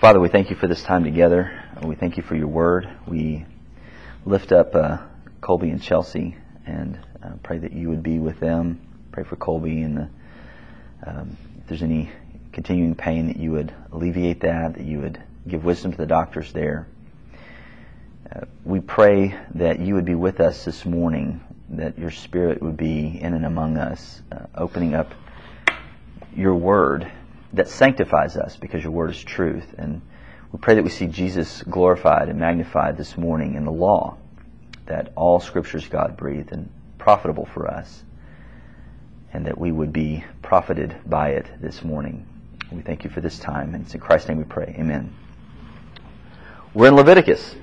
Father, we thank you for this time together. We thank you for your word. We lift up uh, Colby and Chelsea and uh, pray that you would be with them. Pray for Colby and the, um, if there's any continuing pain, that you would alleviate that, that you would give wisdom to the doctors there. Uh, we pray that you would be with us this morning, that your spirit would be in and among us, uh, opening up your word that sanctifies us because your word is truth. And we pray that we see Jesus glorified and magnified this morning in the law, that all scriptures God breathed and profitable for us, and that we would be profited by it this morning. We thank you for this time, and it's in Christ's name we pray. Amen. We're in Leviticus,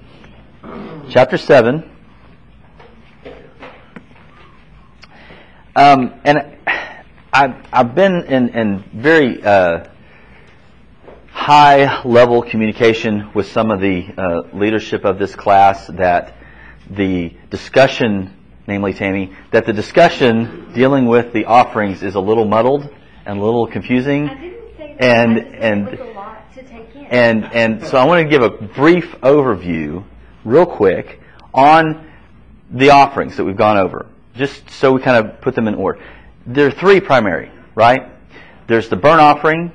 chapter 7. Um, and I've, I've been in, in very uh, high level communication with some of the uh, leadership of this class that the discussion, namely Tammy, that the discussion dealing with the offerings is a little muddled and a little confusing. I didn't say that. And I and it was a lot to take in. and and so I want to give a brief overview, real quick, on the offerings that we've gone over, just so we kind of put them in order. There are three primary, right? There's the burnt offering,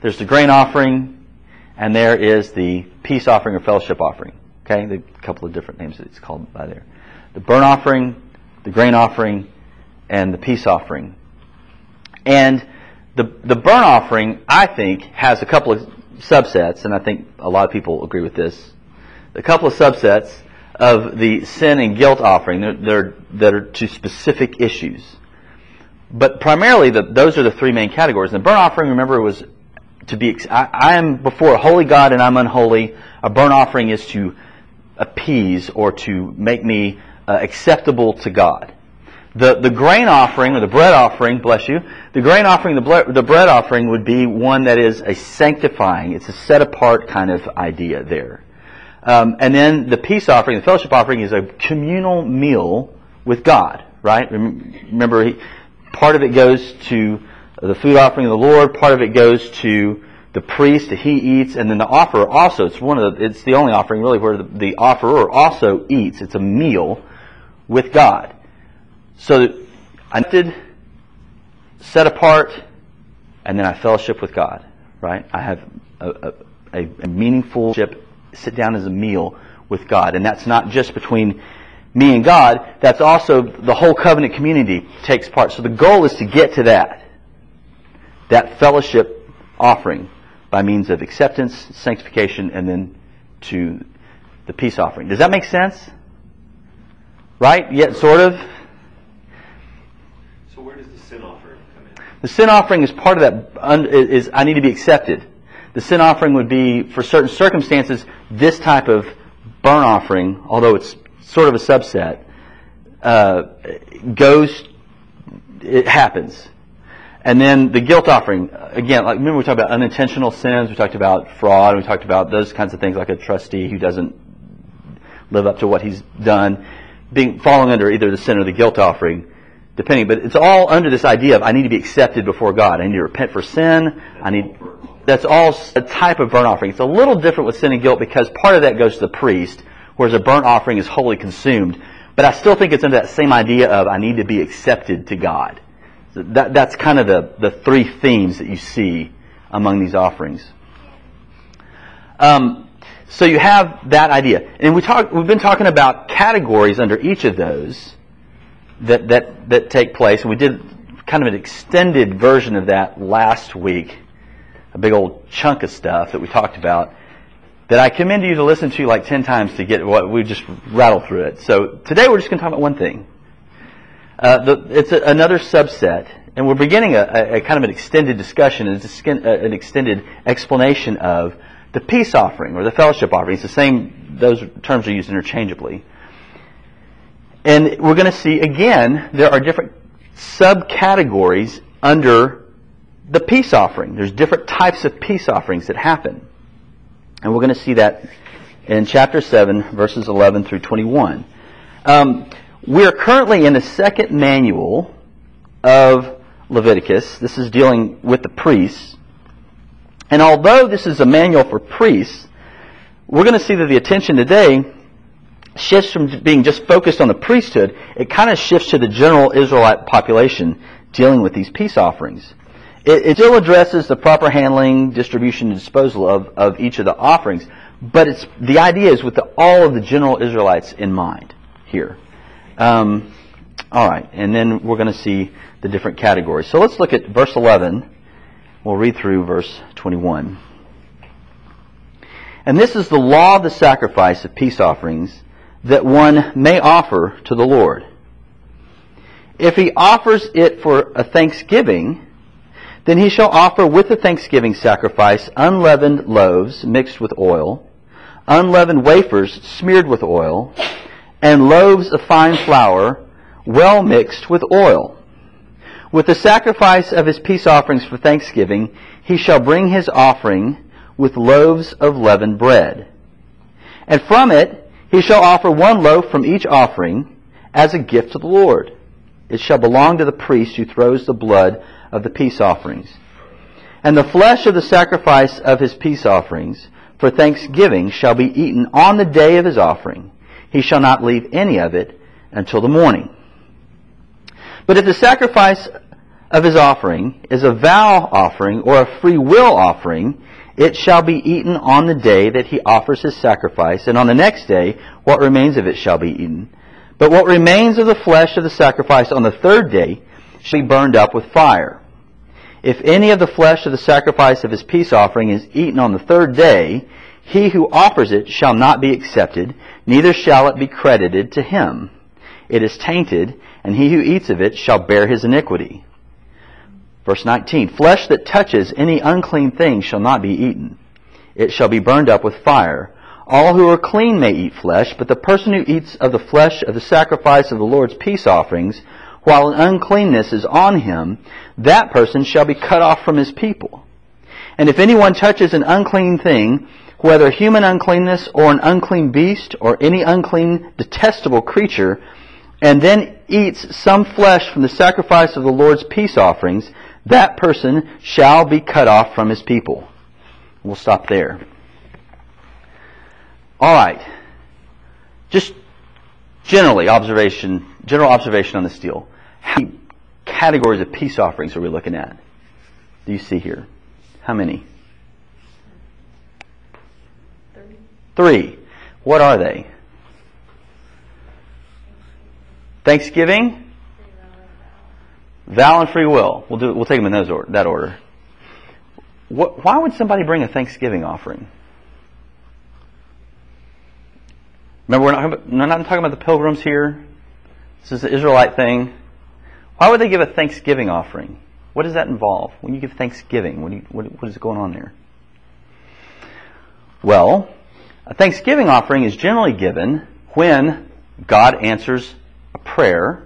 there's the grain offering, and there is the peace offering or fellowship offering. Okay, the couple of different names that it's called by there. The burnt offering, the grain offering, and the peace offering. And the the burnt offering, I think, has a couple of subsets, and I think a lot of people agree with this. A couple of subsets of the sin and guilt offering they're, they're, that are to specific issues. But primarily, the, those are the three main categories. And the burnt offering, remember, was to be. I, I am before a holy God and I'm unholy. A burnt offering is to appease or to make me uh, acceptable to God. The the grain offering or the bread offering, bless you, the grain offering, the, ble- the bread offering would be one that is a sanctifying. It's a set apart kind of idea there. Um, and then the peace offering, the fellowship offering, is a communal meal with God. Right? Remember, he, part of it goes to the food offering of the Lord. Part of it goes to the priest that he eats, and then the offerer also. It's one of the. It's the only offering really where the, the offerer also eats. It's a meal with God. So I did set apart, and then I fellowship with God. Right? I have a, a, a meaningful ship. Sit down as a meal with God, and that's not just between me and God. That's also the whole covenant community takes part. So the goal is to get to that, that fellowship offering by means of acceptance, sanctification, and then to the peace offering. Does that make sense? Right? Yet, sort of. So where does the sin offering come in? The sin offering is part of that. Is I need to be accepted. The sin offering would be, for certain circumstances, this type of burn offering, although it's sort of a subset, uh, goes. It happens. And then the guilt offering, again, like remember we talked about unintentional sins, we talked about fraud, we talked about those kinds of things like a trustee who doesn't live up to what he's done, being falling under either the sin or the guilt offering, depending. But it's all under this idea of I need to be accepted before God. I need to repent for sin. I need. That's all a type of burnt offering. It's a little different with sin and guilt because part of that goes to the priest, whereas a burnt offering is wholly consumed. But I still think it's under that same idea of I need to be accepted to God. That, that's kind of the, the three themes that you see among these offerings. Um, so you have that idea, and we talk, we've been talking about categories under each of those that that that take place, and we did kind of an extended version of that last week, a big old chunk of stuff that we talked about. That I commend you to listen to like ten times to get what we just rattled through it. So today we're just going to talk about one thing, uh, the, it's a, another subset, and we're beginning a, a, a, kind of an extended discussion, an extended explanation of the peace offering or the fellowship offering. It's the same; those terms are used interchangeably. And we're going to see again there are different subcategories under the peace offering. There's different types of peace offerings that happen, and we're going to see that in chapter seven, verses eleven through twenty-one. Um, we're currently in the second manual of Leviticus. This is dealing with the priests. And although this is a manual for priests, we're going to see that the attention today shifts from being just focused on the priesthood, it kind of shifts to the general Israelite population dealing with these peace offerings. It, it still addresses the proper handling, distribution, and disposal of, of each of the offerings, but it's, the idea is with the, all of the general Israelites in mind here. Um, all right, and then we're going to see the different categories. So let's look at verse 11. We'll read through verse 21. And this is the law of the sacrifice of peace offerings that one may offer to the Lord. If he offers it for a thanksgiving, then he shall offer with the thanksgiving sacrifice unleavened loaves mixed with oil, unleavened wafers smeared with oil, and loaves of fine flour well mixed with oil. With the sacrifice of his peace offerings for thanksgiving, he shall bring his offering with loaves of leavened bread. And from it he shall offer one loaf from each offering as a gift to the Lord. It shall belong to the priest who throws the blood of the peace offerings. And the flesh of the sacrifice of his peace offerings for thanksgiving shall be eaten on the day of his offering. He shall not leave any of it until the morning. But if the sacrifice of his offering is a vow offering or a free will offering, it shall be eaten on the day that he offers his sacrifice, and on the next day what remains of it shall be eaten. But what remains of the flesh of the sacrifice on the third day shall be burned up with fire. If any of the flesh of the sacrifice of his peace offering is eaten on the third day, he who offers it shall not be accepted, neither shall it be credited to him. It is tainted, and he who eats of it shall bear his iniquity. Verse 19, Flesh that touches any unclean thing shall not be eaten. It shall be burned up with fire. All who are clean may eat flesh, but the person who eats of the flesh of the sacrifice of the Lord's peace offerings, while an uncleanness is on him, that person shall be cut off from his people. And if anyone touches an unclean thing, whether human uncleanness or an unclean beast or any unclean detestable creature, and then eats some flesh from the sacrifice of the Lord's peace offerings, that person shall be cut off from his people. We'll stop there. All right. Just generally observation, general observation on this deal. How many categories of peace offerings are we looking at? Do you see here? How many? Three. What are they? Thanksgiving, vow, and free will. We'll do. We'll take them in those or, that order. What, why would somebody bring a Thanksgiving offering? Remember, we're not, we're not talking about the pilgrims here. This is the Israelite thing. Why would they give a Thanksgiving offering? What does that involve? When you give Thanksgiving, what, you, what, what is going on there? Well, a Thanksgiving offering is generally given when God answers a prayer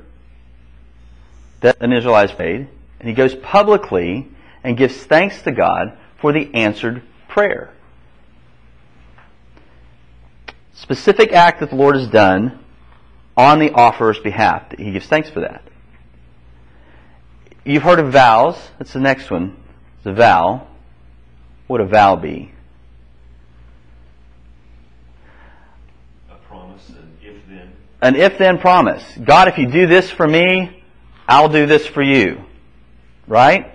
that an Israelite has made, and he goes publicly and gives thanks to God for the answered prayer. Specific act that the Lord has done on the offerer's behalf. He gives thanks for that. You've heard of vows. That's the next one. It's a vow. What would a vow be? A promise, an if then. An if then promise. God, if you do this for me, I'll do this for you. Right?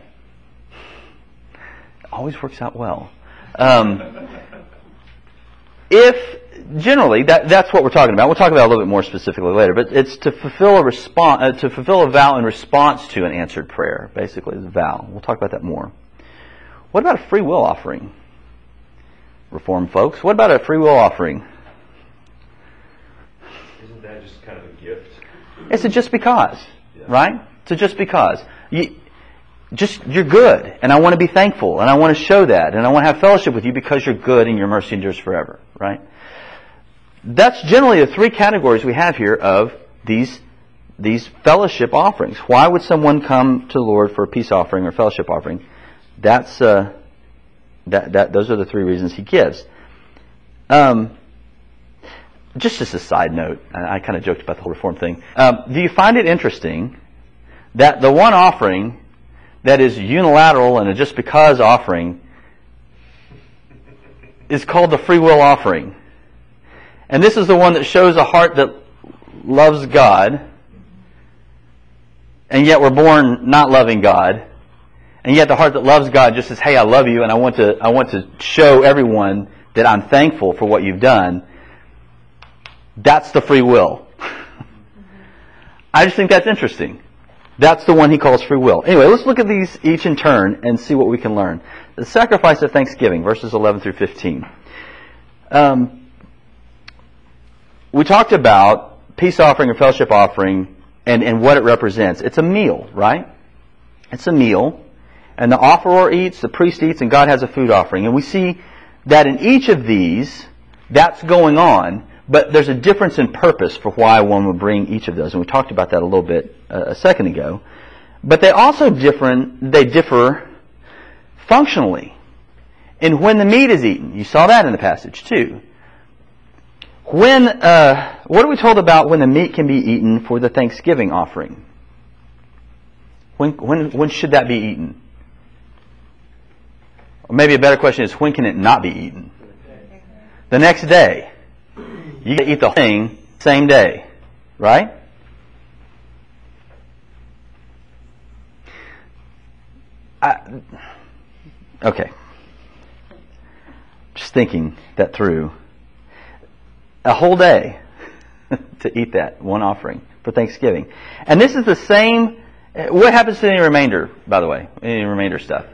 Always works out well. Um, if generally that, that's what we're talking about. We'll talk about it a little bit more specifically later, but it's to fulfill a response, uh, to fulfill a vow in response to an answered prayer. Basically, is a vow. We'll talk about that more. What about a free will offering? Reform folks, what about a free will offering? Isn't that just kind of a gift? It's a just because, right? It's a just because. You, just you're good, and I want to be thankful, and I want to show that, and I want to have fellowship with you because you're good and your mercy endures forever, right? That's generally the three categories we have here of these these fellowship offerings. Why would someone come to the Lord for a peace offering or fellowship offering? That's uh, that that those are the three reasons He gives. Um, just as a side note, I, I kind of joked about the whole reform thing. Um, do you find it interesting that the one offering that is unilateral and a just because offering is called the free will offering. And this is the one that shows a heart that loves God, and yet we're born not loving God. And yet the heart that loves God just says, "Hey, I love you and I want to I want to show everyone that I'm thankful for what you've done." That's the free will. I just think that's interesting. That's the one he calls free will. Anyway, let's look at these each in turn and see what we can learn. The sacrifice of thanksgiving, verses 11 through 15. Um, we talked about peace offering or fellowship offering and, and what it represents. It's a meal, right? It's a meal. And the offerer eats, the priest eats, and God has a food offering. And we see that in each of these, that's going on, but there's a difference in purpose for why one would bring each of those. And we talked about that a little bit uh, a second ago. But they also different, they differ functionally. And when the meat is eaten, you saw that in the passage too. When, uh, what are we told about when the meat can be eaten for the Thanksgiving offering? When, when, when should that be eaten? Or maybe a better question is when can it not be eaten? The next day. You can eat the thing same day, right? I, okay. Just thinking that through. A whole day to eat that one offering for Thanksgiving. And this is the same. What happens to any remainder, by the way? Any remainder stuff?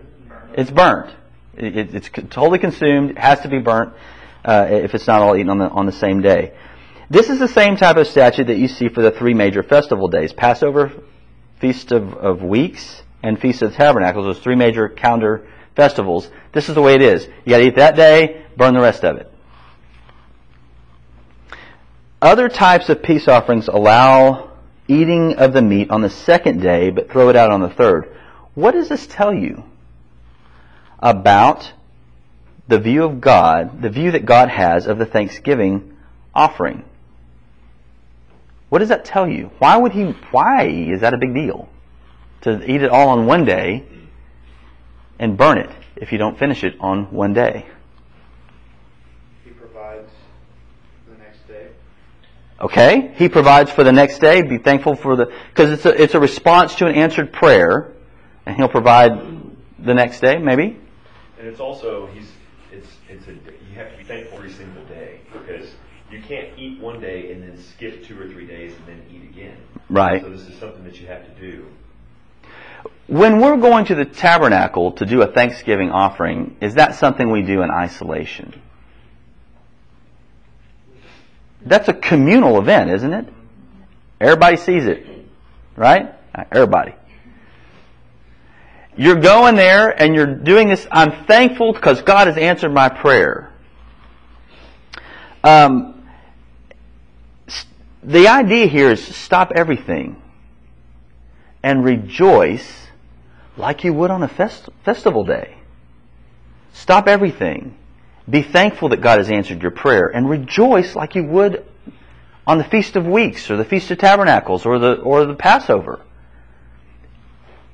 It's burnt. It's totally consumed. It has to be burnt uh, if it's not all eaten on the on the same day. This is the same type of statute that you see for the three major festival days: Passover, Feast of, of Weeks, and Feast of Tabernacles. Those three major calendar festivals. This is the way it is. You got to eat that day, burn the rest of it. Other types of peace offerings allow eating of the meat on the second day, but throw it out on the third. What does this tell you about the view of God, the view that God has of the Thanksgiving offering? What does that tell you? Why would he, why is that a big deal? To eat it all on one day and burn it if you don't finish it on one day. He provides the next day. Okay? He provides for the next day. Be thankful for the, because it's a, it's a response to an answered prayer, and he'll provide the next day, maybe? And it's also, he's, it's, it's a, you have to be thankful every single day because you can't eat one day and then skip two or three days and then eat again. Right. So this is something that you have to do. When we're going to the tabernacle to do a Thanksgiving offering, is that something we do in isolation? That's a communal event, isn't it? Everybody sees it, right? Everybody. You're going there and you're doing this. I'm thankful because God has answered my prayer. Um, the idea here is stop everything and rejoice like you would on a fest- festival day. Stop everything. Be thankful that God has answered your prayer and rejoice like you would on the Feast of Weeks or the Feast of Tabernacles or the, or the Passover.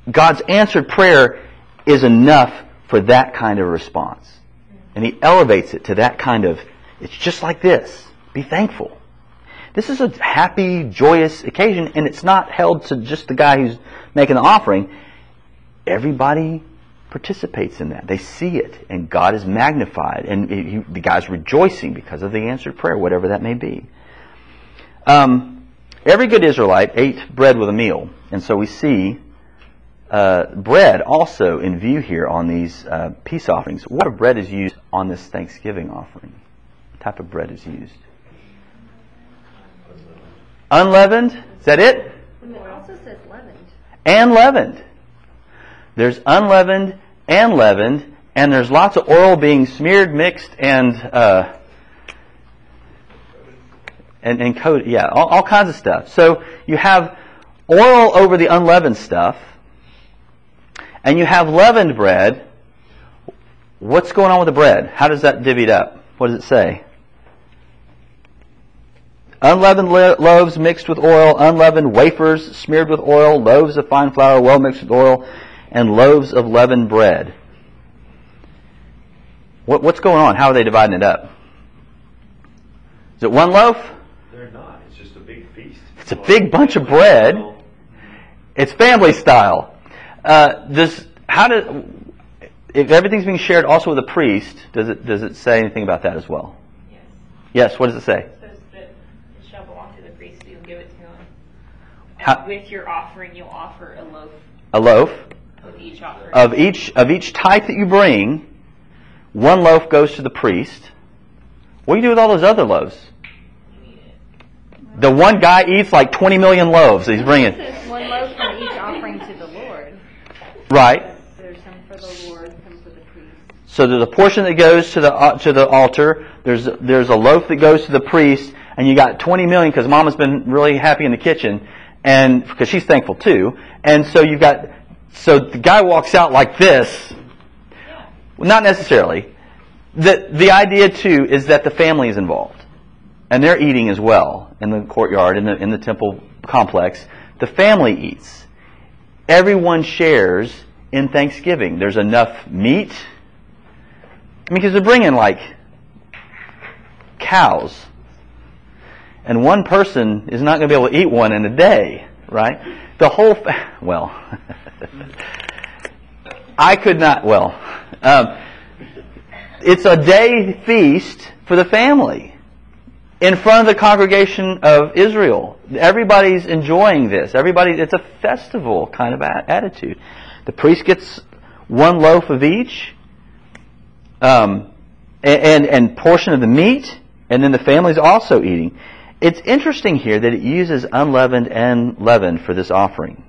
God's answered prayer is enough for that kind of response. And He elevates it to that kind of, it's just like this. Be thankful. This is a happy, joyous occasion, and it's not held to just the guy who's making the offering. Everybody participates in that. They see it, and God is magnified, and it, he, the guy's rejoicing because of the answered prayer, whatever that may be. Um, every good Israelite ate bread with a meal, and so we see uh, bread also in view here on these uh, peace offerings. What type of bread is used on this Thanksgiving offering? What type of bread is used? Unleavened? Is that it? It also says leavened. And leavened. There's unleavened and leavened, and there's lots of oil being smeared, mixed, and uh, and, coated. Yeah, all, all kinds of stuff. So you have oil over the unleavened stuff, and you have leavened bread. What's going on with the bread? How does that divvied up? What does it say? Unleavened loaves mixed with oil, unleavened wafers smeared with oil, loaves of fine flour well mixed with oil, and loaves of leavened bread. What, what's going on? How are they dividing it up? Is it one loaf? They're not. It's just a big feast. It's a big bunch of bread. It's family style. Uh, does how does if everything's being shared also with a priest? Does it does it say anything about that as well? Yes. Yes. What does it say? It says that it shall belong to the priest, you'll give it to him. How- with your offering, you'll offer a loaf A loaf of each of each of each type that you bring. One loaf goes to the priest. What do you do with all those other loaves? You eat it. The one guy eats like 20 million loaves he's bringing. One loaf from each offering to the Lord. Right. There's some for the Lord, some for the priest. So there's a portion that goes to the uh, to the altar. There's there's a loaf that goes to the priest, and you got 20 million because Mama's been really happy in the kitchen, and because she's thankful too. And so you've got so the guy walks out like this. Well, not necessarily. The the idea too is that the family is involved, and they're eating as well in the courtyard in the in the temple complex. The family eats. Everyone shares in Thanksgiving. There's enough meat. I mean, because they're bringing like cows, and one person is not going to be able to eat one in a day, right? The whole, fa- well, I could not. Well, um, it's a day feast for the family in front of the congregation of Israel. Everybody's enjoying this. Everybody, it's a festival kind of attitude. The priest gets one loaf of each, um, and, and and portion of the meat, and then the family's also eating. It's interesting here that it uses unleavened and leavened for this offering.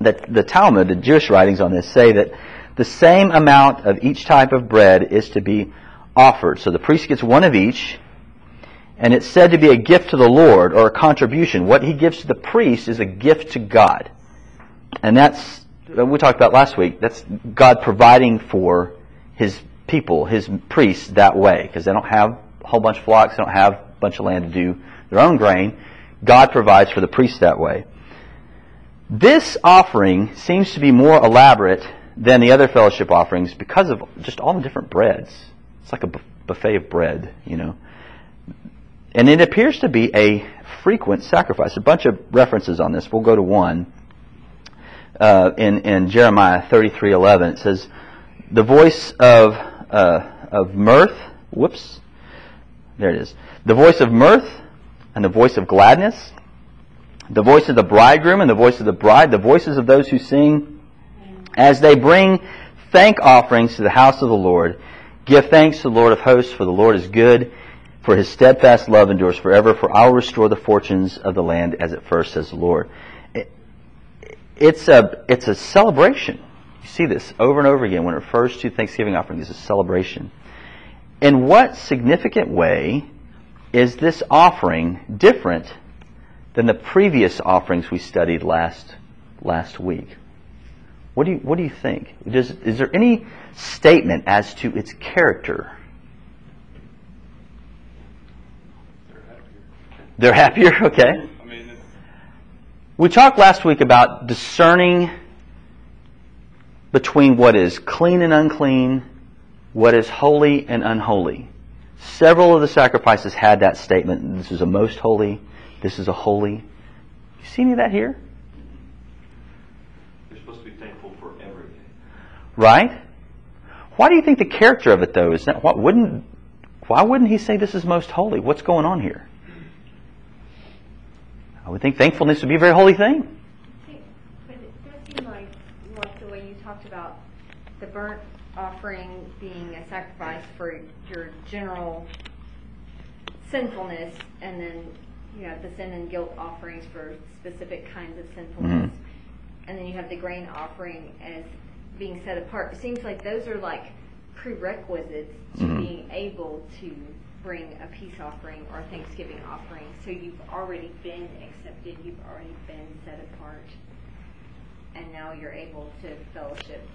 That the Talmud, the Jewish writings on this, say that the same amount of each type of bread is to be offered. So the priest gets one of each, and it's said to be a gift to the Lord or a contribution. What he gives to the priest is a gift to God. And that's, uh, we talked about last week, that's God providing for his people, his priests, that way. Because they don't have a whole bunch of flocks, they don't have a bunch of land to do their own grain. God provides for the priests that way. This offering seems to be more elaborate than the other fellowship offerings because of just all the different breads. It's like a buffet of bread, you know. And it appears to be a frequent sacrifice. A bunch of references on this. We'll go to one. Uh, in, in Jeremiah 33:11, it says, "The voice of uh, of mirth, whoops, there it is. The voice of mirth and the voice of gladness, the voice of the bridegroom and the voice of the bride, the voices of those who sing, as they bring thank offerings to the house of the Lord. Give thanks to the Lord of hosts, for the Lord is good, for his steadfast love endures forever. For I will restore the fortunes of the land as at first, says the Lord. It- it's a it's a celebration. You see this over and over again when it refers to Thanksgiving offering. It's a celebration. In what significant way is this offering different than the previous offerings we studied last last week? What do you what do you think? Does, is there any statement as to its character? They're happier, okay. I mean, it's, We talked last week about discerning between what is clean and unclean, what is holy and unholy. Several of the sacrifices had that statement. This is a most holy. This is a holy. You see any of that here? You're supposed to be thankful for everything. Right? Why do you think the character of it though is not? What wouldn't? Why wouldn't he say this is most holy? What's going on here? I would think thankfulness would be a very holy thing. But it does seem like, like the way you talked about the burnt offering being a sacrifice for your general sinfulness, and then you have the sin and guilt offerings for specific kinds of sinfulness, Mhm. and then you have the grain offering as being set apart. It seems like those are like prerequisites to Mhm. being able to bring a peace offering or a Thanksgiving offering. So you've already been accepted, you've already been set apart, and now you're able to fellowship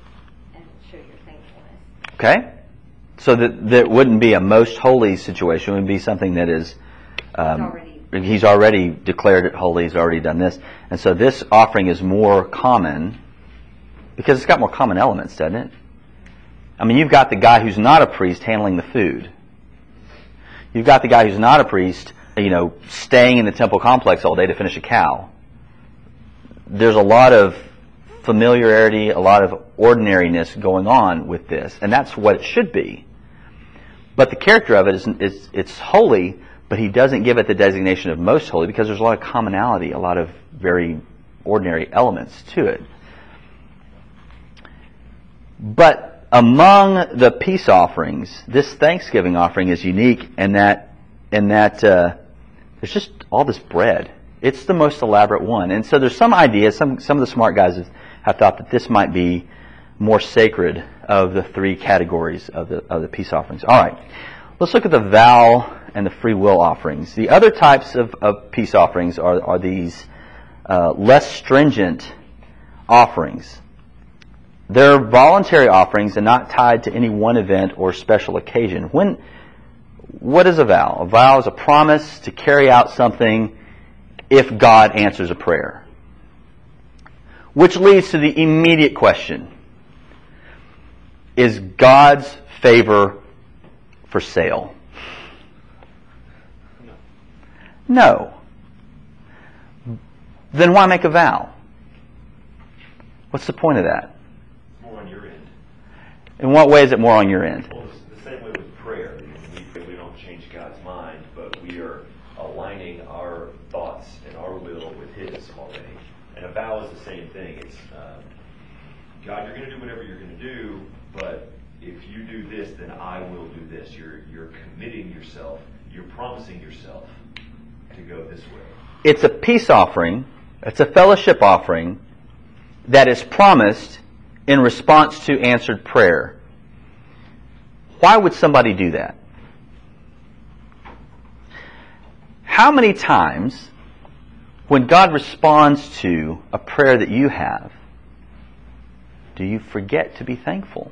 and show your thankfulness. Okay? So that that wouldn't be a most holy situation. It would be something that is. Um, already- he's already declared it holy. He's already done this, and so this offering is more common because it's got more common elements, doesn't it? I mean, you've got the guy who's not a priest handling the food. You've got the guy who's not a priest, you know, staying in the temple complex all day to finish a cow. There's a lot of familiarity, a lot of ordinariness going on with this, and that's what it should be. But the character of it is, is it's holy, but he doesn't give it the designation of most holy because there's a lot of commonality, a lot of very ordinary elements to it. But among the peace offerings, this Thanksgiving offering is unique in that in that uh, there's just all this bread. It's the most elaborate one, and so there's some idea. Some some of the smart guys have, have thought that this might be more sacred of the three categories of the of the peace offerings. All right, let's look at the vow and the free will offerings. The other types of, of peace offerings are are these uh, less stringent offerings. They're voluntary offerings and not tied to any one event or special occasion. When, what is a vow? A vow is a promise to carry out something if God answers a prayer. Which leads to the immediate question. Is God's favor for sale? No. Then why make a vow? What's the point of that? More on your end. In what way is it more on your end? Well, it's the same way with prayer. We pray, we don't change God's mind, but we are aligning our thoughts and our will with His already. And a vow is the same thing. It's um, God, you're going to do whatever you're going to do, but if you do this, then I will do this. You're you're committing yourself. You're promising yourself to go this way. It's a peace offering, it's a fellowship offering that is promised in response to answered prayer. Why would somebody do that? How many times, when God responds to a prayer that you have, do you forget to be thankful?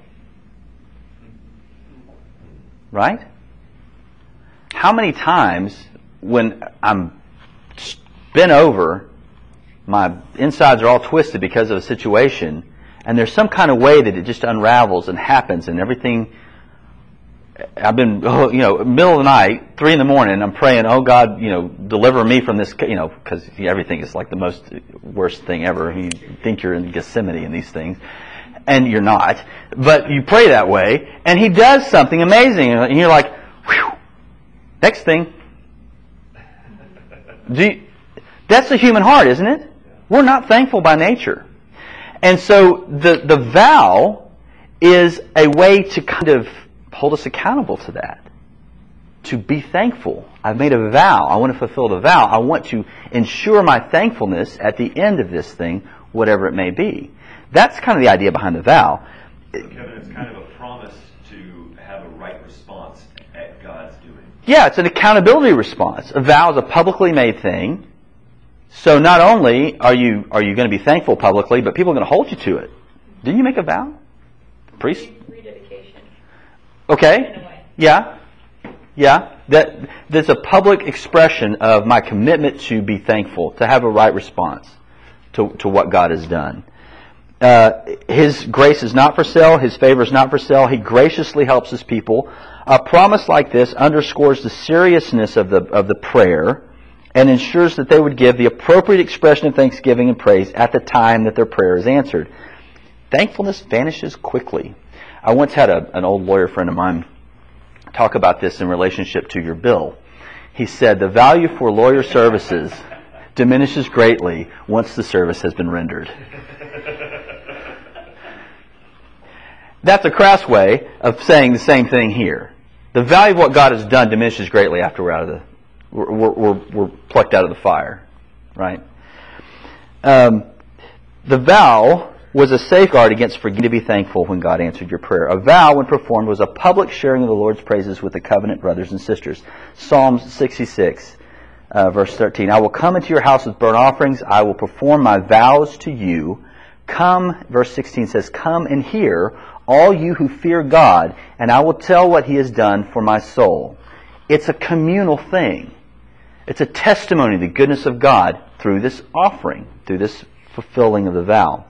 Right? How many times, when I'm bent over, my insides are all twisted because of a situation, and there's some kind of way that it just unravels and happens, and everything. I've been, you know, middle of the night, three in the morning. I'm praying, oh God, you know, deliver me from this, you know, because everything is like the most worst thing ever. You think you're in Gethsemane in these things, and you're not. But you pray that way, and He does something amazing, and you're like, whew. Next thing. You, that's the human heart, isn't it? We're not thankful by nature. And so the, the vow is a way to kind of hold us accountable to that. To be thankful. I've made a vow. I want to fulfill the vow. I want to ensure my thankfulness at the end of this thing, whatever it may be. That's kind of the idea behind the vow. Kevin, it's kind of a promise to have a right response at God's doing. Yeah, it's an accountability response. A vow is a publicly made thing. So not only are you are you going to be thankful publicly, but people are going to hold you to it. Didn't you make a vow? Priest? Rededication. Okay. In a way. Yeah. Yeah. That that's a public expression of my commitment to be thankful, to have a right response to, to what God has done. Uh, his grace is not for sale. His favor is not for sale. He graciously helps his people. A promise like this underscores the seriousness of the of the prayer and ensures that they would give the appropriate expression of thanksgiving and praise at the time that their prayer is answered. Thankfulness vanishes quickly. I once had a, an old lawyer friend of mine talk about this in relationship to your bill. He said the value for lawyer services diminishes greatly once the service has been rendered. That's a crass way of saying the same thing here. The value of what God has done diminishes greatly after we're out of the we're, we're, we're plucked out of the fire, right? Um, the vow was a safeguard against forgetting to be thankful when God answered your prayer. A vow, when performed, was a public sharing of the Lord's praises with the covenant brothers and sisters. Psalms 66, uh, verse 13. I will come into your house with burnt offerings. I will perform my vows to you. Come, verse 16 says, Come and hear, all you who fear God, and I will tell what he has done for my soul. It's a communal thing. It's a testimony of the goodness of God through this offering, through this fulfilling of the vow.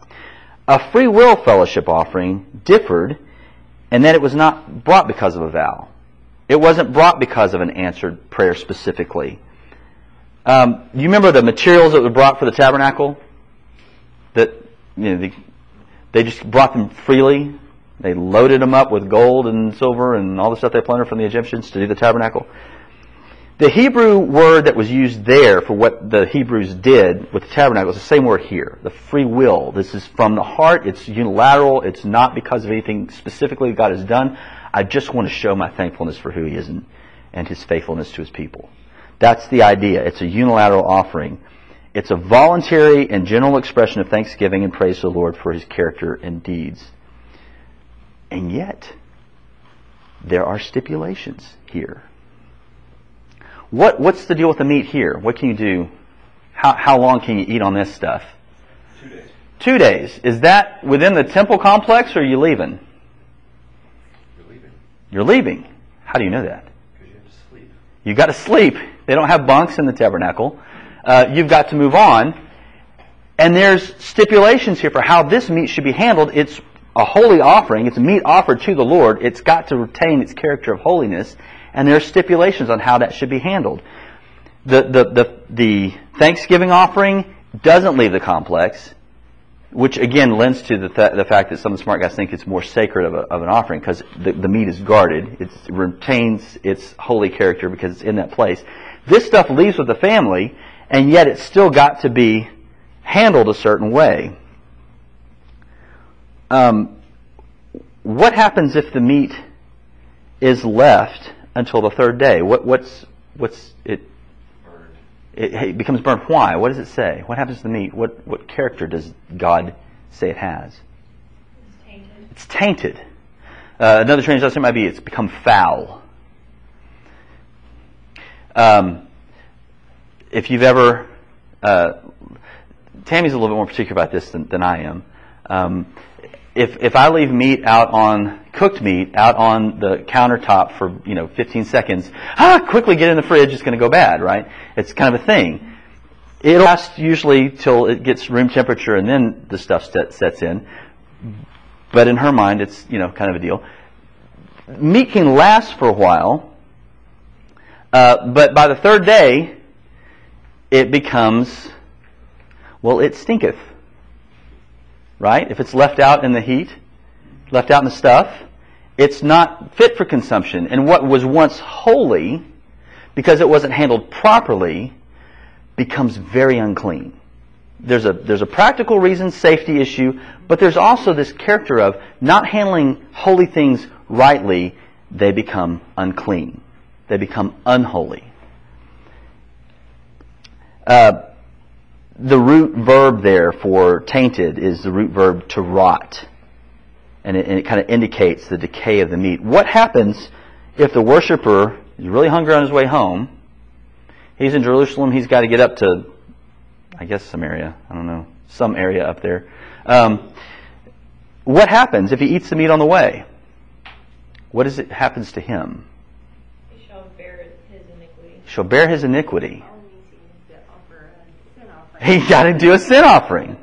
A free will fellowship offering differed and that it was not brought because of a vow. It wasn't brought because of an answered prayer specifically. Um, you remember the materials that were brought for the tabernacle? That you know, they, they just brought them freely. They loaded them up with gold and silver and all the stuff they plundered from the Egyptians to do the tabernacle. The Hebrew word that was used there for what the Hebrews did with the tabernacle is the same word here, the free will. This is from the heart, it's unilateral, it's not because of anything specifically God has done. I just want to show my thankfulness for who He is and, and His faithfulness to His people. That's the idea. It's a unilateral offering. It's a voluntary and general expression of thanksgiving and praise to the Lord for His character and deeds. And yet, there are stipulations here. What, what's the deal with the meat here? What can you do? How, how long can you eat on this stuff? Two days. Two days. Is that within the temple complex or are you leaving? You're leaving You're leaving. How do you know that? because you have to sleep. You've got to sleep. They don't have bunks in the tabernacle. Uh, you've got to move on. And there's stipulations here for how this meat should be handled. It's a holy offering. It's meat offered to the Lord. It's got to retain its character of holiness. And there are stipulations on how that should be handled. The, the, the, the Thanksgiving offering doesn't leave the complex, which again lends to the, th- the fact that some of the smart guys think it's more sacred of, a, of an offering because the, the meat is guarded. It retains its holy character because it's in that place. This stuff leaves with the family, and yet it's still got to be handled a certain way. Um, what happens if the meat is left until the third day? What, what's what's it, it? It becomes burnt. Why? What does it say? What happens to the meat? What what character does God say it has? It's tainted. It's tainted. Uh, another translation might be it's become foul. Um, if you've ever, uh, Tammy's a little bit more particular about this than, than I am. Um, if if I leave meat out on cooked meat out on the countertop for you know 15 seconds, ah, quickly get in the fridge. It's going to go bad, right? It's kind of a thing. It lasts usually till it gets room temperature, and then the stuff set, sets in. But in her mind, it's you know kind of a deal. Meat can last for a while, uh, but by the third day, it becomes well, it stinketh. Right? If it's left out in the heat, left out in the stuff, it's not fit for consumption. And what was once holy, because it wasn't handled properly, becomes very unclean. There's a, there's a practical reason, safety issue, but there's also this character of not handling holy things rightly, they become unclean. They become unholy. Uh, the root verb there for tainted is the root verb to rot. And it, and it kind of indicates the decay of the meat. What happens if the worshiper is really hungry on his way home? He's in Jerusalem. He's got to get up to, I guess, Samaria. I don't know. Some area up there. Um, what happens if he eats the meat on the way? What is it happens to him? He shall bear his iniquity. Shall bear his iniquity. All means he needs to offer a sin offering. He got to do a sin offering.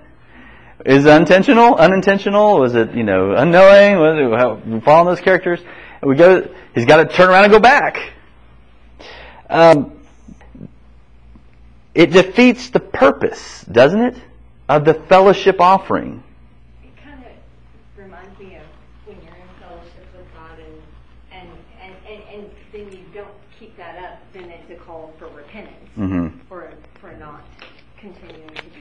Is it intentional? Unintentional? Was it you know unknowing? Was it following those characters? We go. He's got to turn around and go back. Um, it defeats the purpose, doesn't it, of the fellowship offering? It kind of reminds me of when you're in fellowship with God and, and, and, and, and then you don't keep that up, then it's a call for repentance Mhm. for, for not continuing to be,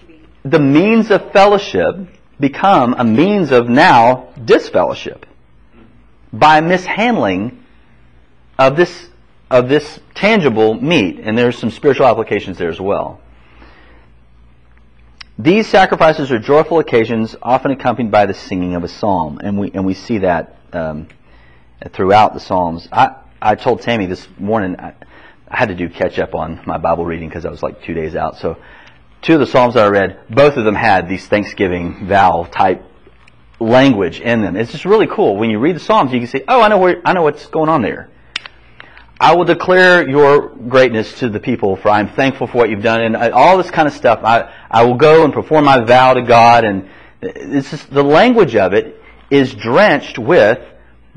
to be The means of fellowship become a means of now disfellowship by mishandling of this of this tangible meat, and there's some spiritual applications there as well. These sacrifices are joyful occasions, often accompanied by the singing of a psalm, and we and we see that um, throughout the psalms. I I told Tammy this morning I, I had to do catch up on my Bible reading because I was like two days out. So two of the psalms that I read, both of them had these Thanksgiving vow type language in them. It's just really cool when you read the psalms. You can say, oh, I know where I know what's going on there. I will declare your greatness to the people, for I am thankful for what you've done, and uh, all this kind of stuff. I, I will go and perform my vow to God, and it's just, the language of it is drenched with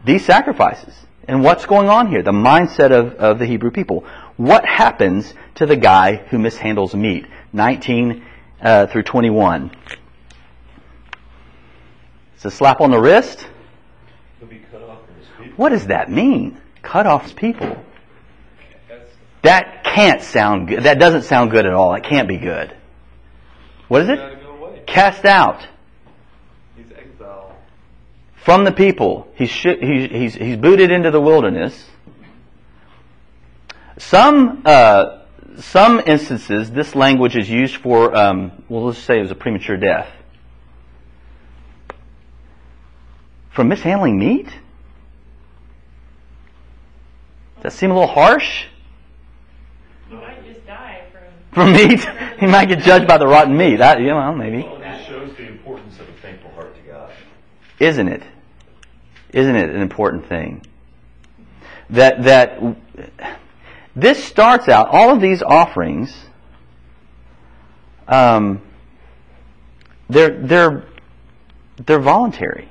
these sacrifices. And what's going on here? The mindset of, of the Hebrew people. What happens to the guy who mishandles meat? 19 uh, through 21. It's a slap on the wrist. He'll be cut off his people. What does that mean? Cut off his people. That can't sound good. That doesn't sound good at all. It can't be good. What is it? Cast out He's exiled. from the people. He's, he's, he's booted into the wilderness. Some, uh, some instances, this language is used for, um, well, let's say it was a premature death. From mishandling meat? Does that seem a little harsh? You might just die from. From meat? he might get judged by the rotten meat. That, you know, maybe. Well, it shows the importance of a thankful heart to God. Isn't it? Isn't it an important thing? That that this starts out all of these offerings. Um, they're they're they're voluntary.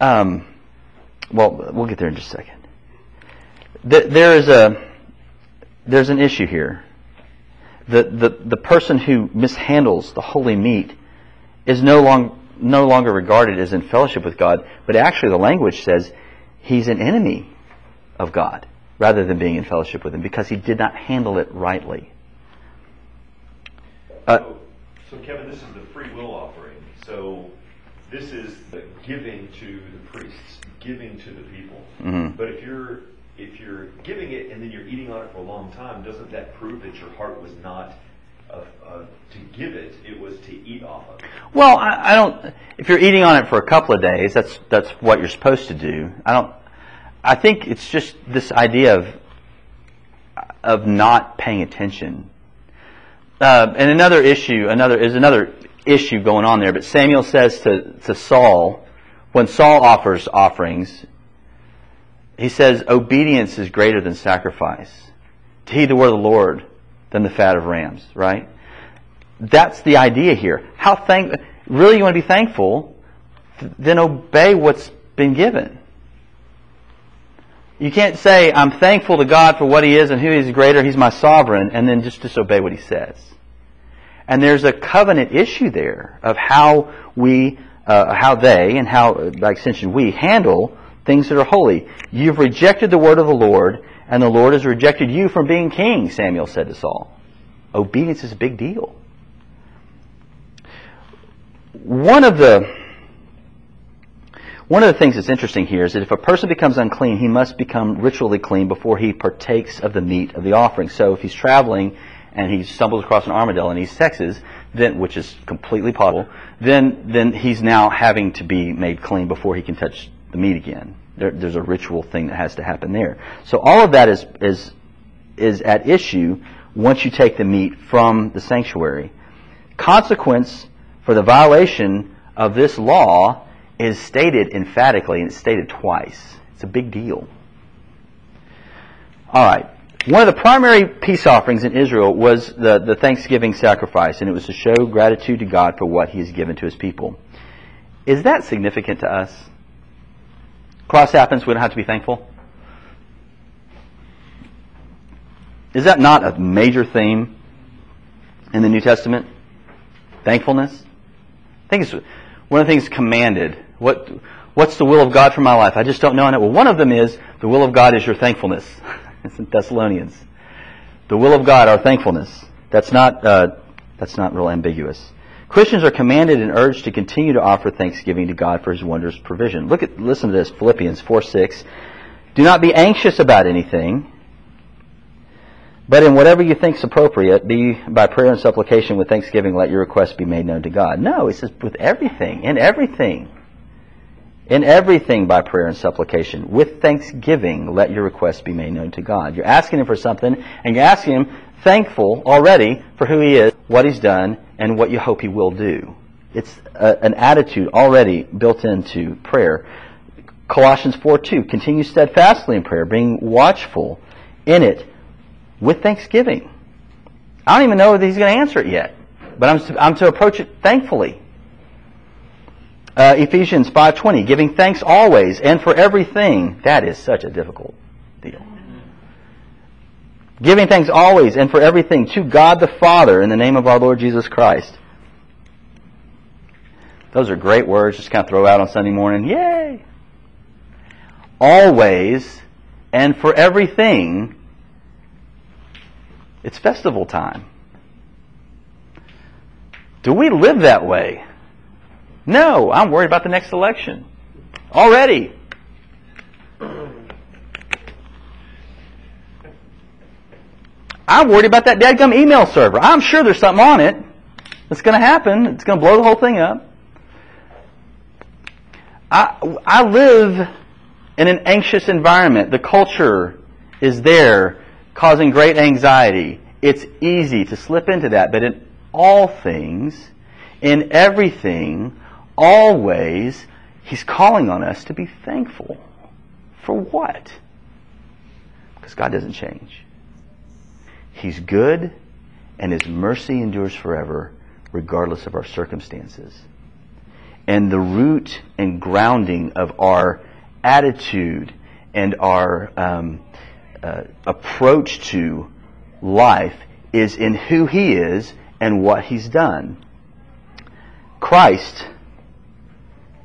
Um, well, we'll get there in just a second. Th- There is a there's an issue here. The, the, the person who mishandles the holy meat is no, long, no longer regarded as in fellowship with God, but actually the language says he's an enemy of God rather than being in fellowship with Him because he did not handle it rightly. Uh, So, so Kevin, this is the free will offering. So this is the giving to the priests, giving to the people. Mhm. But if you're if you're giving it and then you're eating on it for a long time, doesn't that prove that your heart was not uh, uh, to give it? It was to eat off of. Well, I, I don't. If you're eating on it for a couple of days, that's that's what you're supposed to do. I don't. I think it's just this idea of of not paying attention. Uh, and another issue, another is another issue going on there. But Samuel says to to Saul, when Saul offers offerings, he says, "Obedience is greater than sacrifice. To heed the word of the Lord than the fat of rams." Right? That's the idea here. How thank really you want to be thankful, then obey what's been given. You can't say I'm thankful to God for what He is and who He's greater. He's my sovereign, and then just disobey what He says. And there's a covenant issue there of how we, uh, how they, and how by extension we handle things that are holy. You've rejected the word of the Lord, and the Lord has rejected you from being king. Samuel said to Saul. Obedience is a big deal one of the one of the things that's interesting here is that if a person becomes unclean, he must become ritually clean before he partakes of the meat of the offering. So if he's traveling and he stumbles across an armadillo and he sexes, then which is completely possible, then then he's now having to be made clean before he can touch the meat again. There, there's a ritual thing that has to happen there. So all of that is is is at issue once you take the meat from the sanctuary. Consequence for the violation of this law is stated emphatically, and it's stated twice. It's a big deal. All right. One of the primary peace offerings in Israel was the, the Thanksgiving sacrifice, and it was to show gratitude to God for what He has given to His people. Is that significant to us? Cross happens, we don't have to be thankful? Is that not a major theme in the New Testament? Thankfulness? I think it's one of the things commanded. What, what's the will of God for my life? I just don't know. Well, one of them is the will of God is your thankfulness. it's in Thessalonians. The will of God, our thankfulness. That's not, uh, that's not real ambiguous. Christians are commanded and urged to continue to offer thanksgiving to God for His wondrous provision. Look at, listen to this, Philippians 4 6. Do not be anxious about anything, but in whatever you think's appropriate, be by prayer and supplication with thanksgiving, let your requests be made known to God. No, it says with everything, in everything. In everything by prayer and supplication. With thanksgiving, let your requests be made known to God. You're asking Him for something, and you're asking Him thankful already for who He is, what He's done, and what you hope He will do. It's a, an attitude already built into prayer. Colossians 4 2, continue steadfastly in prayer, being watchful in it with thanksgiving. I don't even know that he's going to answer it yet, but I'm I'm to approach it thankfully. Uh, Ephesians 5:20, giving thanks always and for everything. That is such a difficult deal. Giving thanks always and for everything to God the Father in the name of our Lord Jesus Christ. Those are great words just kind of throw out on Sunday morning. Yay! Always and for everything, it's festival time. Do we live that way? No, I'm worried about the next election. Already. I'm worried about that dadgum email server. I'm sure there's something on it that's going to happen. It's going to blow the whole thing up. I, I live in an anxious environment. The culture is there causing great anxiety. It's easy to slip into that, but in all things, in everything, always, He's calling on us to be thankful. For what? Because God doesn't change. He's good, and His mercy endures forever, regardless of our circumstances. And the root and grounding of our attitude and our um, uh, approach to life is in who He is and what He's done. Christ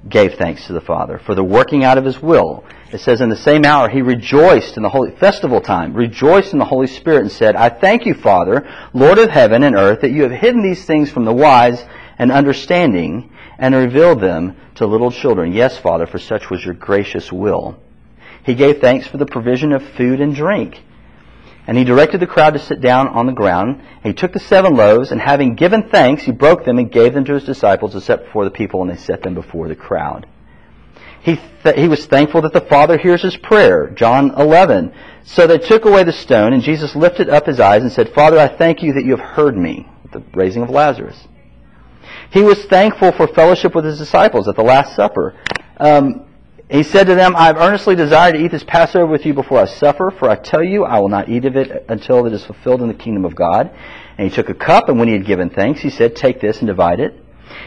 gave thanks to the Father for the working out of His will. It says, in the same hour he rejoiced in the holy festival time, rejoiced in the Holy Spirit, and said, I thank you, Father, Lord of heaven and earth, that you have hidden these things from the wise and understanding, and revealed them to little children. Yes, Father, for such was your gracious will. He gave thanks for the provision of food and drink. And he directed the crowd to sit down on the ground. And he took the seven loaves, and having given thanks, he broke them and gave them to his disciples to set before the people, and they set them before the crowd. He, th- he was thankful that the Father hears his prayer. John 11. So they took away the stone, and Jesus lifted up his eyes and said, Father, I thank you that you have heard me, the raising of Lazarus. He was thankful for fellowship with his disciples at the Last Supper. Um, he said to them, I have earnestly desired to eat this Passover with you before I suffer, for I tell you, I will not eat of it until it is fulfilled in the kingdom of God. And he took a cup, and when he had given thanks, he said, Take this and divide it.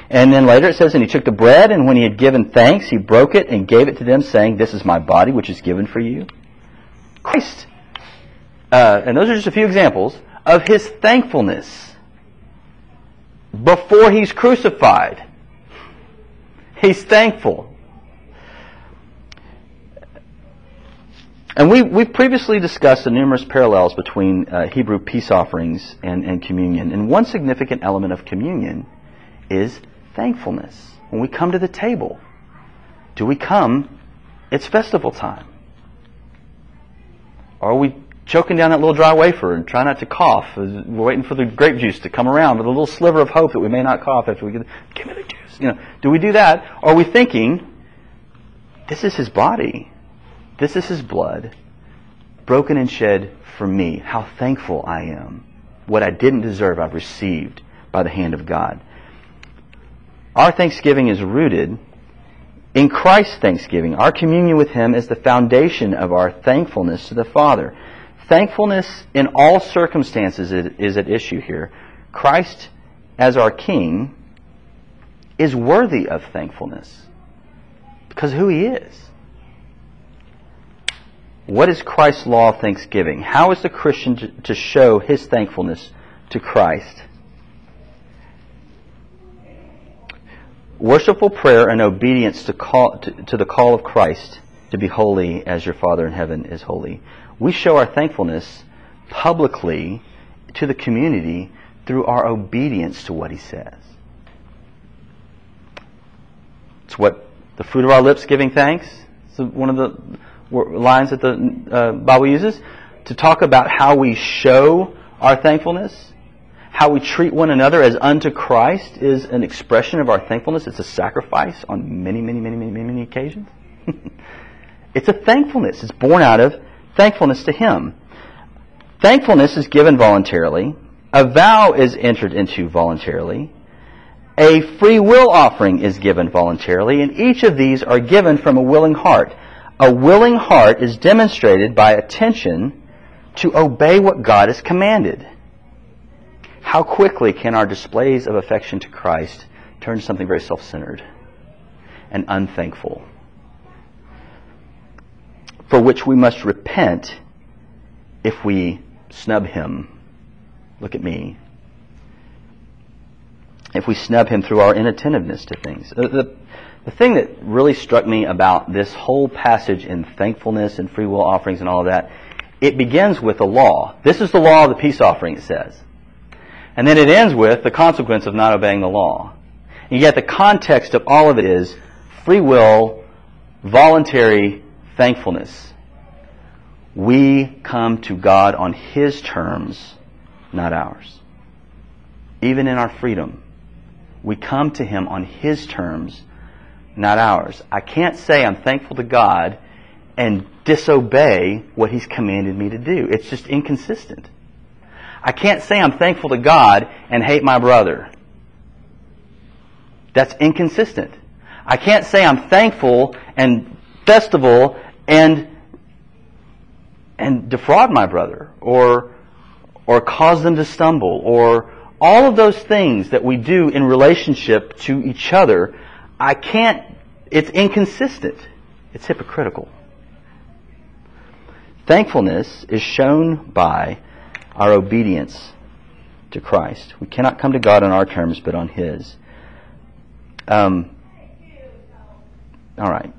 And then later it says, And he took the bread, and when he had given thanks, he broke it and gave it to them, saying, This is my body, which is given for you. Christ, uh, and those are just a few examples of his thankfulness before he's crucified. He's thankful. And we, we've previously discussed the numerous parallels between uh, Hebrew peace offerings and, and communion. And one significant element of communion is thankfulness. When we come to the table, do we come, it's festival time? Are we choking down that little dry wafer and try not to cough? We're waiting for the grape juice to come around with a little sliver of hope that we may not cough after we get, give me the juice. You know, do we do that? Are we thinking, this is his body. This is his blood, broken and shed for me. How thankful I am. What I didn't deserve, I've received by the hand of God. Our thanksgiving is rooted in Christ's thanksgiving. Our communion with Him is the foundation of our thankfulness to the Father. Thankfulness in all circumstances is at issue here. Christ, as our King, is worthy of thankfulness because who He is. What is Christ's law of thanksgiving? How is the Christian to, show his thankfulness to Christ? Worshipful prayer and obedience to, call, to, to the call of Christ to be holy as your Father in heaven is holy. We show our thankfulness publicly to the community through our obedience to what he says. It's what the fruit of our lips giving thanks. It's one of the lines that the uh, Bible uses to talk about how we show our thankfulness. How we treat one another as unto Christ is an expression of our thankfulness. It's a sacrifice on many, many, many, many, many, many occasions. it's a thankfulness. It's born out of thankfulness to Him. Thankfulness is given voluntarily. A vow is entered into voluntarily. A free will offering is given voluntarily, and each of these are given from a willing heart. A willing heart is demonstrated by attention to obey what God has commanded. How quickly can our displays of affection to Christ turn to something very self centered? and unthankful, for which we must repent if we snub him. Look at me. If we snub him through our inattentiveness to things. The, the, the thing that really struck me about this whole passage in thankfulness and free will offerings and all of that, it begins with a law. This is the law of the peace offering, it says. And then it ends with the consequence of not obeying the law. And yet the context of all of it is free will, voluntary thankfulness. We come to God on His terms, not ours. Even in our freedom, we come to Him on His terms, not ours. I can't say I'm thankful to God and disobey what He's commanded me to do. It's just inconsistent. I can't say I'm thankful to God and hate my brother. That's inconsistent. I can't say I'm thankful and festival and and defraud my brother or or cause them to stumble or all of those things that we do in relationship to each other, I can't it's inconsistent. It's hypocritical. Thankfulness is shown by our obedience to Christ. We cannot come to God on our terms, but on His. Um, all right.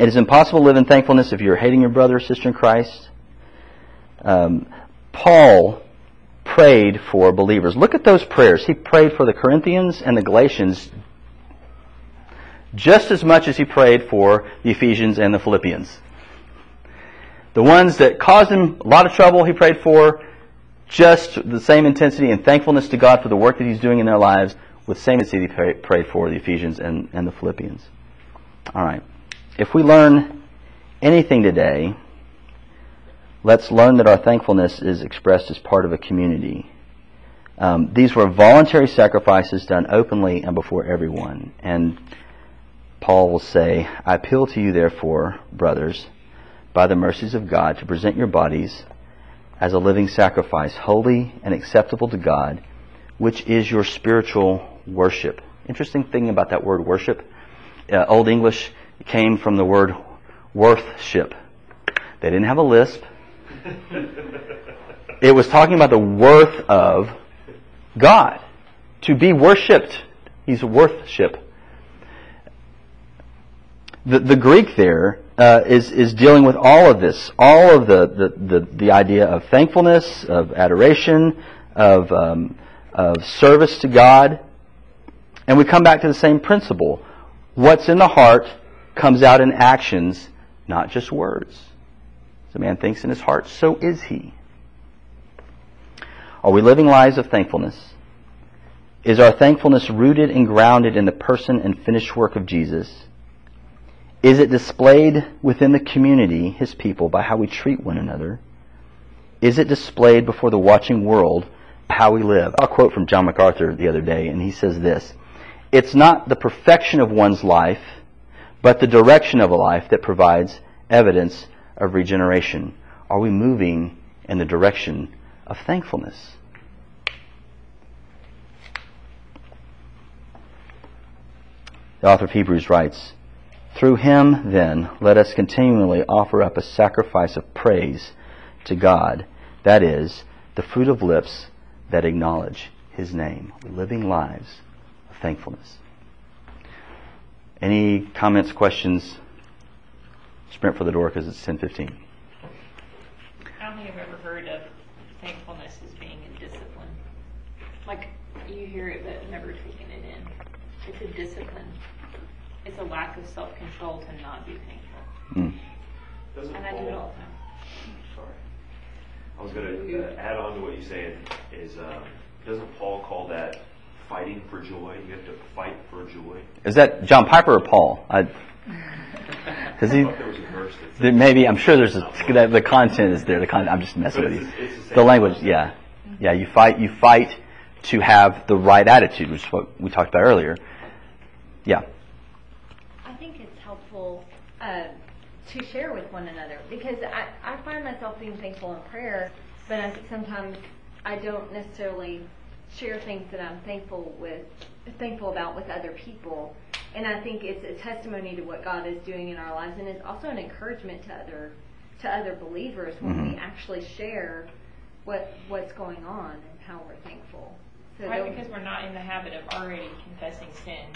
It is impossible to live in thankfulness if you're hating your brother or sister in Christ. Um, Paul prayed for believers. Look at those prayers. He prayed for the Corinthians and the Galatians just as much as he prayed for the Ephesians and the Philippians. The ones that caused him a lot of trouble, he prayed for just the same intensity and thankfulness to God for the work that he's doing in their lives with the same intensity he prayed for the Ephesians and, and the Philippians. All right. If we learn anything today, let's learn that our thankfulness is expressed as part of a community. Um, these were voluntary sacrifices done openly and before everyone. And Paul will say, I appeal to you, therefore, brothers, by the mercies of God, to present your bodies as a living sacrifice, holy and acceptable to God, which is your spiritual worship. Interesting thing about that word worship. Uh, Old English came from the word worthship. They didn't have a lisp. it was talking about the worth of God. To be worshipped. He's worthship. The, the Greek there uh, is is dealing with all of this, all of the the, the, the idea of thankfulness, of adoration, of um, of service to God, and we come back to the same principle. What's in the heart comes out in actions, not just words. As a man thinks in his heart, so is he. Are we living lives of thankfulness? Is our thankfulness rooted and grounded in the person and finished work of Jesus? Is it displayed within the community, his people, by how we treat one another? Is it displayed before the watching world how we live? I'll quote from John MacArthur the other day, and he says this It's not the perfection of one's life, but the direction of a life that provides evidence of regeneration. Are we moving in the direction of thankfulness? The author of Hebrews writes, through him, then, let us continually offer up a sacrifice of praise to God, that is, the fruit of lips that acknowledge his name, living lives of thankfulness. Any comments, questions? Sprint for the door because it's 10:15. I don't think I've ever heard of thankfulness as being a discipline. Like you hear it, but never taken it in. It's a discipline. It's a lack of self-control to not be thankful, Mm. And I do it all the time. Sorry. I was going to add on to what you said is, uh, doesn't Paul call that fighting for joy? You have to fight for joy. Is that John Piper or Paul? I, Does he? there was a verse that There said maybe I'm sure there's a, the, the content is there. The content, I'm just messing with you. the- the The language, concept. yeah, yeah. You fight. You fight to have the right attitude, which is what we talked about earlier. Yeah. I think it's helpful uh, to share with one another because I, I find myself being thankful in prayer, but I think sometimes I don't necessarily share things that I'm thankful with, thankful about with other people. And I think it's a testimony to what God is doing in our lives, and it's also an encouragement to other to other believers when we Mhm. actually share what what's going on and how we're thankful. So Right, because we're not in the habit of already confessing sin.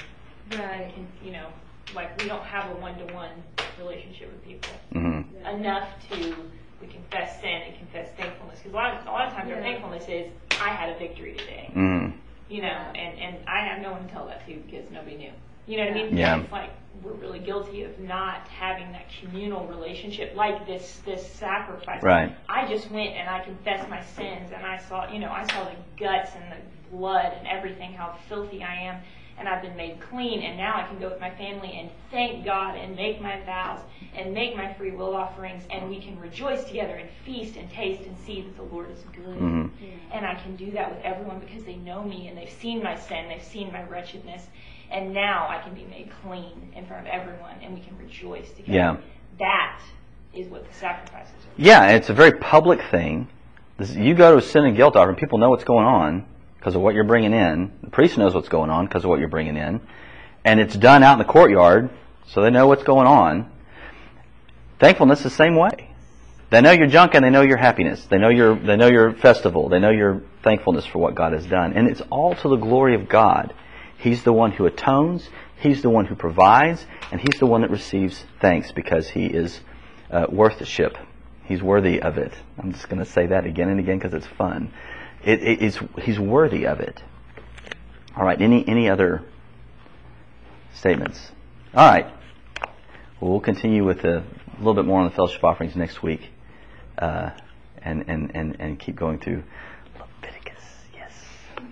right. And, you know, like we don't have a one-to-one relationship with people. hmm enough to we confess sin and confess thankfulness. Because a lot, of, a lot of times our thankfulness is I had a victory today. hmm You know, and and I have no one to tell that to because nobody knew. You know what I mean? Yeah. It's like we're really guilty of not having that communal relationship like this this sacrifice. Right. I just went and I confessed my sins and I saw you know I saw the guts and the blood and everything how filthy I am and I've been made clean and now I can go with my family and thank God and make my vows and make my free will offerings and we can rejoice together and feast and taste and see that the Lord is good. hmm And I can do that with everyone because they know me and they've seen my sin, they've seen my wretchedness, and now I can be made clean in front of everyone and we can rejoice together. Yeah. That is what the sacrifices are. Yeah, it's a very public thing. This, you go to a sin and guilt offering, people know what's going on because of what you're bringing in. The priest knows what's going on because of what you're bringing in. And it's done out in the courtyard, so they know what's going on. Thankfulness the same way. They know your junk and they know your happiness. They know your they know your festival. They know your thankfulness for what God has done. And it's all to the glory of God. He's the one who atones, he's the one who provides, and he's the one that receives thanks because he is uh, ship. He's worthy of it. I'm just going to say that again and again because it's fun. It, it is, he's worthy of it. All right. Any any other statements? All right. Well, we'll continue with a little bit more on the fellowship offerings next week, uh, and, and and and keep going through Leviticus. Yes,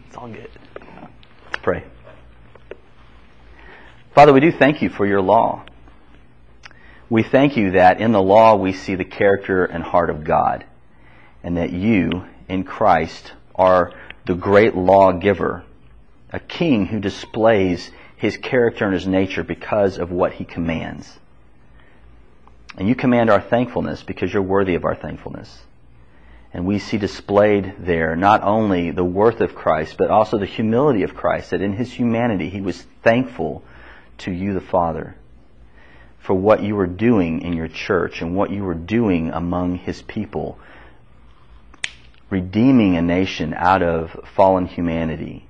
it's all good. Let's pray. Father, we do thank you for your law. We thank you that in the law we see the character and heart of God, and that you, in Christ, are the great lawgiver, a king who displays his character and his nature because of what he commands. And you command our thankfulness because you're worthy of our thankfulness. And we see displayed there not only the worth of Christ, but also the humility of Christ, that in his humanity he was thankful to you, the Father, for what you were doing in your church and what you were doing among his people, redeeming a nation out of fallen humanity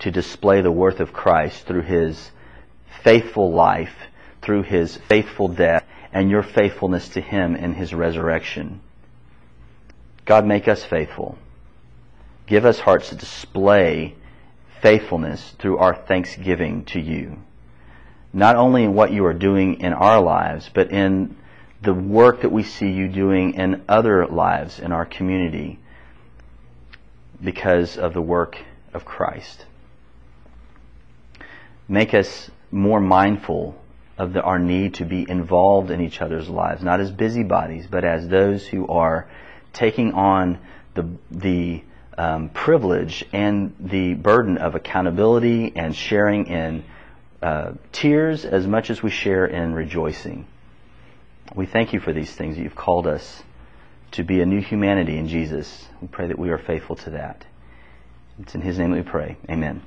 to display the worth of Christ through his faithful life, through his faithful death, and your faithfulness to him in his resurrection. God, make us faithful. Give us hearts to display faithfulness through our thanksgiving to you. Not only in what you are doing in our lives, but in the work that we see you doing in other lives in our community because of the work of Christ. Make us more mindful of the, our need to be involved in each other's lives, not as busybodies, but as those who are taking on the, the um, privilege and the burden of accountability and sharing in uh, tears as much as we share in rejoicing. We thank you for these things that you've called us to be a new humanity in Jesus. We pray that we are faithful to that. It's in His name that we pray. Amen.